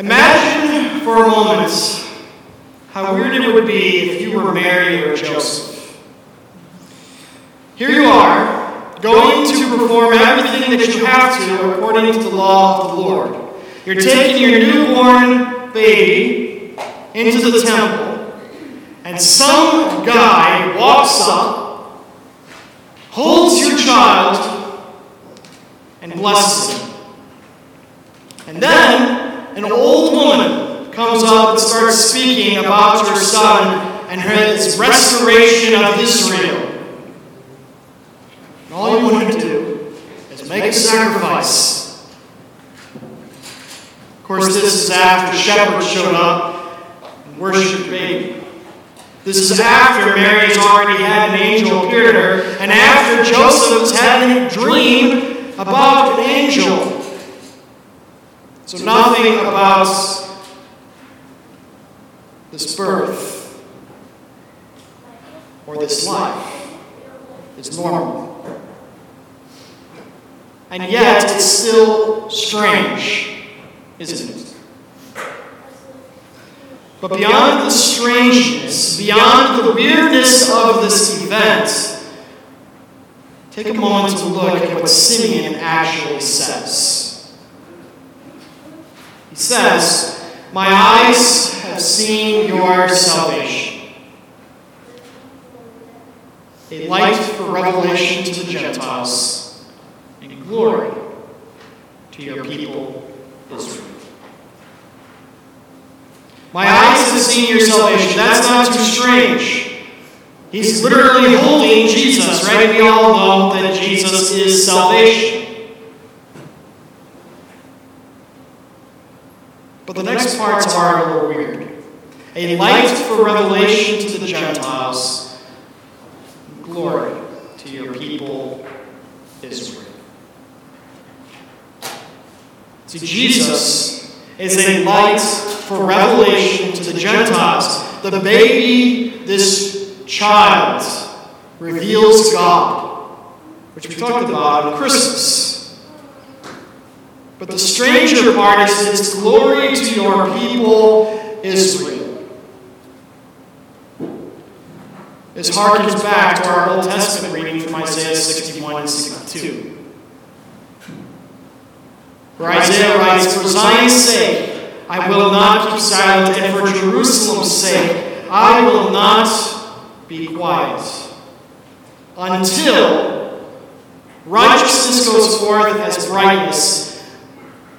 Imagine for a moment how weird it would be if you were Mary or Joseph. Here you are, going to perform everything that you have to according to the law of the Lord. You're taking your newborn baby into the temple, and some guy walks up, holds your child, and blesses him. And then an old woman comes up and starts speaking about your son and his restoration of Israel. And all you want to do is make a sacrifice. Of course, this is after shepherds showed up and worshiped the baby. This is after Mary has already had an angel appear to her, and after Joseph has had a dream about an angel. So, nothing about this birth or this life is normal. And yet, it's still strange, isn't it? But beyond the strangeness, beyond the weirdness of this event, take a moment to look at what Simeon actually says. Says, My eyes have seen your salvation, a light for revelation to the Gentiles and glory to your people, Israel. My eyes have seen your salvation. That's not too strange. He's literally holding Jesus, right? We all know that Jesus is salvation. But the next parts are a little weird. A light for revelation to the Gentiles, glory to your people, Israel. See, Jesus is a light for revelation to the Gentiles. The baby, this child, reveals God, which we talked about on Christmas. But the stranger part is its glory to your people, Israel. This harkens back to our Old Testament reading from Isaiah 61 and 62 where Isaiah writes, For Zion's sake, I will not keep silent, and for Jerusalem's sake, I will not be quiet until righteousness goes forth as brightness,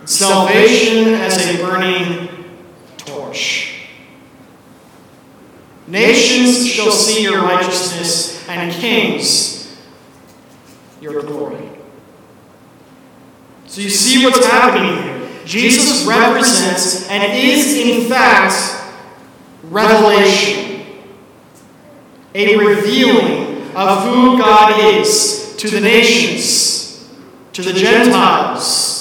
salvation as a burning torch. Nations shall see your righteousness, and kings your glory. So you see what's happening here. Jesus represents and is, in fact, revelation, a revealing of who God is to the nations, to the Gentiles,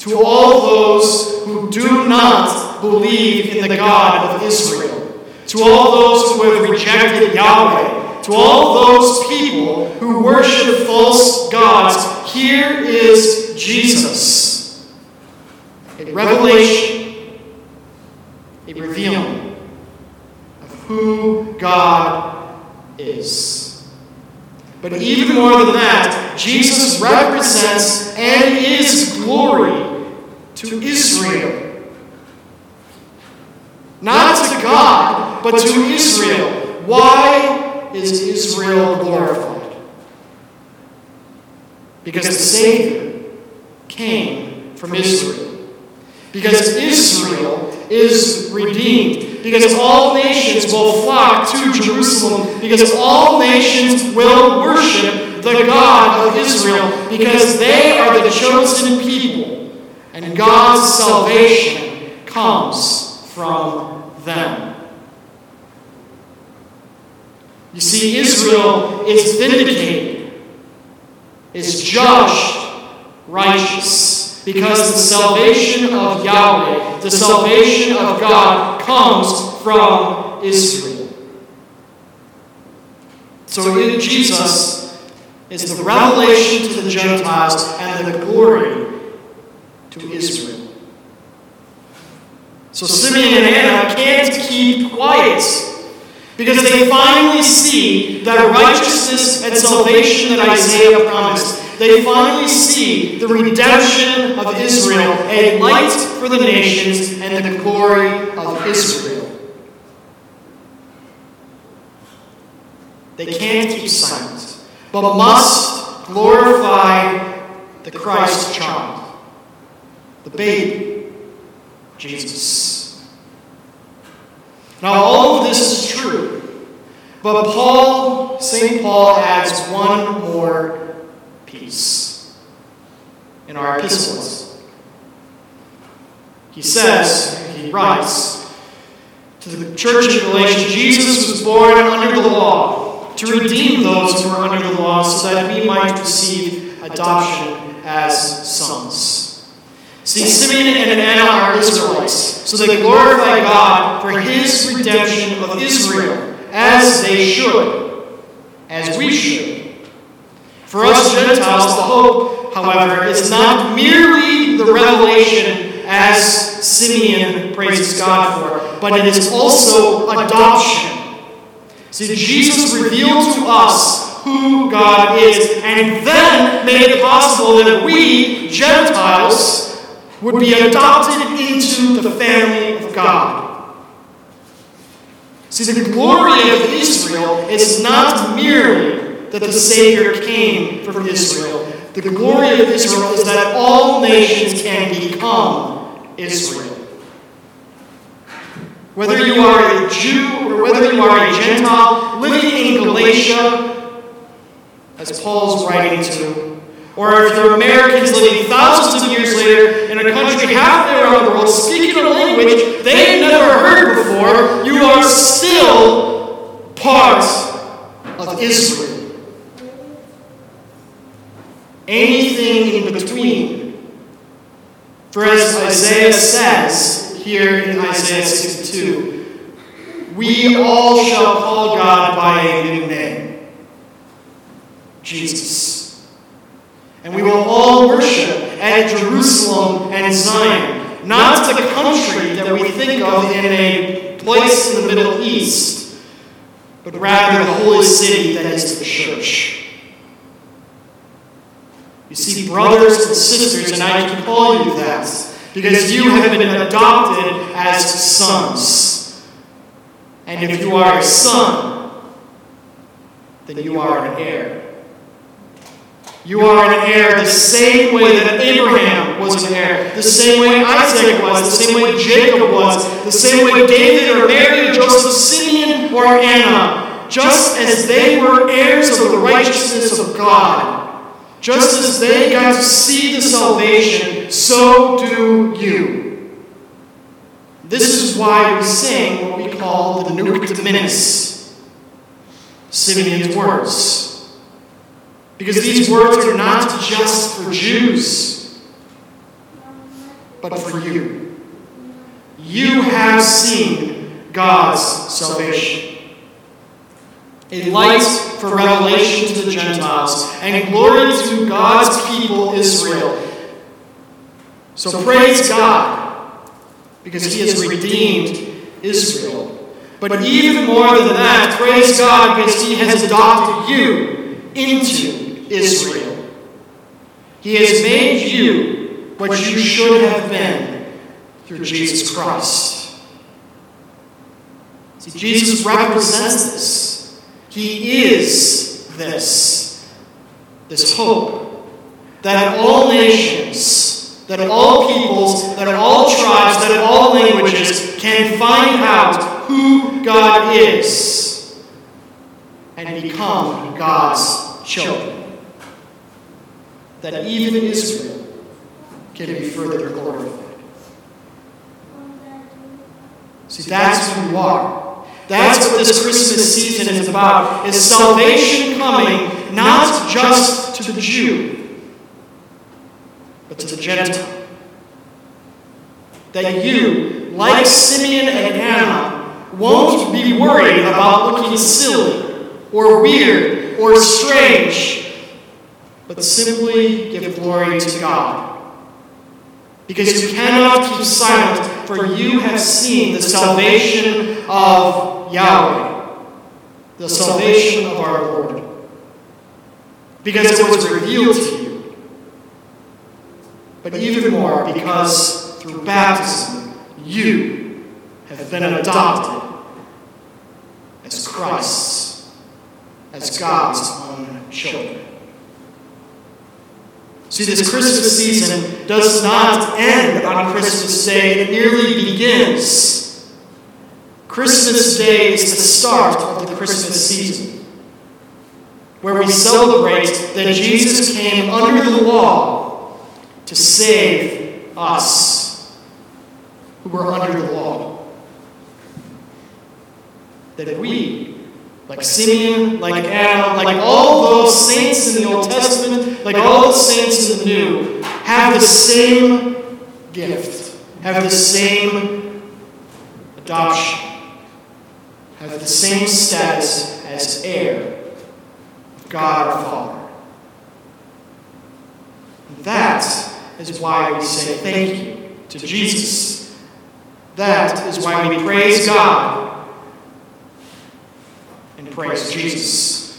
to all those who do not believe in the God of Israel, to all those who have rejected Yahweh, to all those people who worship false gods. Here is Jesus. A revelation, a revealing of who God is. But even more than that, Jesus represents and is to Israel. Not to God, but to Israel. Why is Israel glorified? Because the Savior came from Israel. Because Israel is redeemed. Because all nations will flock to Jerusalem. Because all nations will worship the God of Israel. Because they are the chosen people. And God's salvation comes from them. You see, Israel is vindicated, is judged righteous. Because the salvation of Yahweh, the salvation of God, comes from Israel. So in Jesus is the revelation to the Gentiles and the glory to Israel. So Simeon and Anna can't keep quiet because they finally see that righteousness and salvation that Isaiah promised. They finally see the redemption of Israel, a light for the nations and the glory of Israel. They can't keep silent, but must glorify the Christ child, the baby, Jesus. Now, all of this is true, but Paul, St. Paul, adds one more piece in our epistles. He says, he writes, to the church in Galatians, Jesus was born under the law to redeem those who were under the law so that we might receive adoption as sons. See, Simeon and Anna are Israelites, so they glorify God for his redemption of Israel, as they should, as we should. For us Gentiles, the hope, however, is not merely the revelation as Simeon praises God for, but it is also adoption. See, Jesus revealed to us who God is, and then made it possible that we, Gentiles, would be adopted into the family of God. See, the glory of Israel is not merely that the Savior came from Israel. The glory of Israel is that all nations can become Israel. Whether you are a Jew or whether you are a Gentile living in Galatia, as Paul's writing to, or if you're Americans living thousands of years later in a country halfway around the world speaking a language they've never heard before, you are still part of Israel. Anything in between. For as Isaiah says here in Isaiah 62, we all shall call God by a new name Jesus. And we will all worship at Jerusalem and Zion, not the country that we think of in a place in the Middle East, but rather the holy city that is the church. You see, brothers and sisters, and I can call you that because you have been adopted as sons. And if you are a son, then you are an heir. You are an heir the same way that Abraham was an heir, the same way Isaac was, the same way Jacob was, the same way David or Mary or Joseph, Simeon or Anna, just as they were heirs of the righteousness of God. Just as they got to see the salvation, so do you. This is why we sing what we call the Nunc Dimittis, Simeon's words. Because these words are not just for Jews, but for you. You have seen God's salvation. A light for revelation to the Gentiles, and glory to God's people Israel. So praise God, because He has redeemed Israel. But even more than that, praise God because He has adopted you into Israel. He has made you what you should have been through Jesus Christ. See, Jesus represents this. He is this. This hope that all nations, that all peoples, that all tribes, that all languages can find out who God is and become God's children that even Israel can be further glorified. See, that's who you are. That's what this Christmas season is about, is salvation coming not just to the Jew, but to the Gentile. That you, like Simeon and Anna, won't be worried about looking silly or weird or strange but simply give glory to God. because you cannot keep silent, for you have seen the salvation of Yahweh, the salvation of our Lord. Because it was revealed to you. But even more, because through baptism, you have been adopted as Christ's, as God's own children. See, this Christmas season does not end on Christmas Day, it merely begins. Christmas Day is the start of the Christmas season, where we celebrate that Jesus came under the law to save us who were under the law that we, like Simeon, like Anna, like all those saints in the Old Testament, like all the saints in the New, have the same gift, have the same adoption, have the same status as heir of God our Father. That is why we say thank you to Jesus. That is why we praise God and praise Jesus,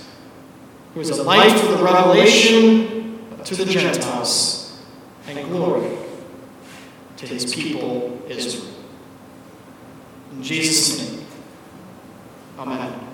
who is a light for the revelation to the Gentiles and glory to his people Israel. In Jesus' name, amen.